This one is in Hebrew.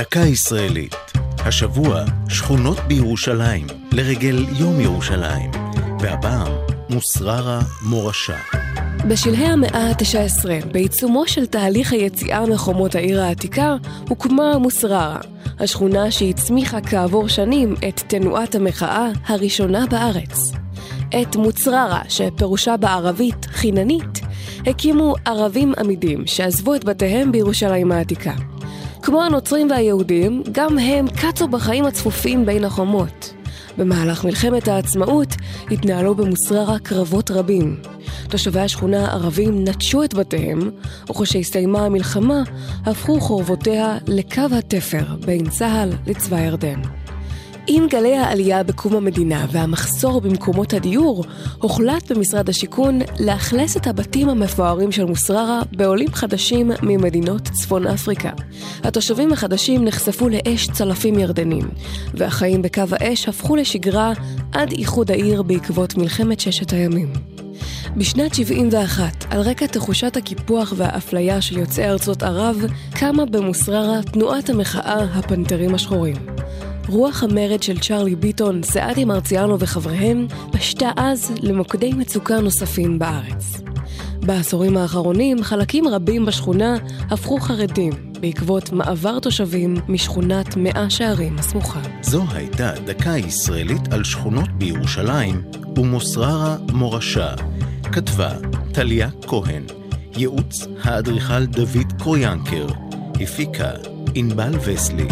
דקה ישראלית. השבוע, שכונות בירושלים, לרגל יום ירושלים. והפעם, מוסררה מורשה. בשלהי המאה ה-19, בעיצומו של תהליך היציאה מחומות העיר העתיקה, הוקמה מוסררה, השכונה שהצמיחה כעבור שנים את תנועת המחאה הראשונה בארץ. את מוצררה, שפירושה בערבית חיננית, הקימו ערבים עמידים שעזבו את בתיהם בירושלים העתיקה. כמו הנוצרים והיהודים, גם הם קצו בחיים הצפופים בין החומות. במהלך מלחמת העצמאות התנהלו במוסררה קרבות רבים. תושבי השכונה הערבים נטשו את בתיהם, וכשהסתיימה המלחמה, הפכו חורבותיה לקו התפר בין צה"ל לצבא ירדן. עם גלי העלייה בקום המדינה והמחסור במקומות הדיור, הוחלט במשרד השיכון לאכלס את הבתים המפוארים של מוסררה בעולים חדשים ממדינות צפון אפריקה. התושבים החדשים נחשפו לאש צלפים ירדנים, והחיים בקו האש הפכו לשגרה עד איחוד העיר בעקבות מלחמת ששת הימים. בשנת 71, על רקע תחושת הקיפוח והאפליה של יוצאי ארצות ערב, קמה במוסררה תנועת המחאה הפנתרים השחורים. רוח המרד של צ'רלי ביטון, סעדי מרציאנו וחבריהם, פשטה אז למוקדי מצוקה נוספים בארץ. בעשורים האחרונים, חלקים רבים בשכונה הפכו חרדים בעקבות מעבר תושבים משכונת מאה שערים הסמוכה. זו הייתה דקה ישראלית על שכונות בירושלים ומוסררה מורשה. כתבה טליה כהן, ייעוץ האדריכל דוד קרויאנקר, הפיקה ענבל וסלי.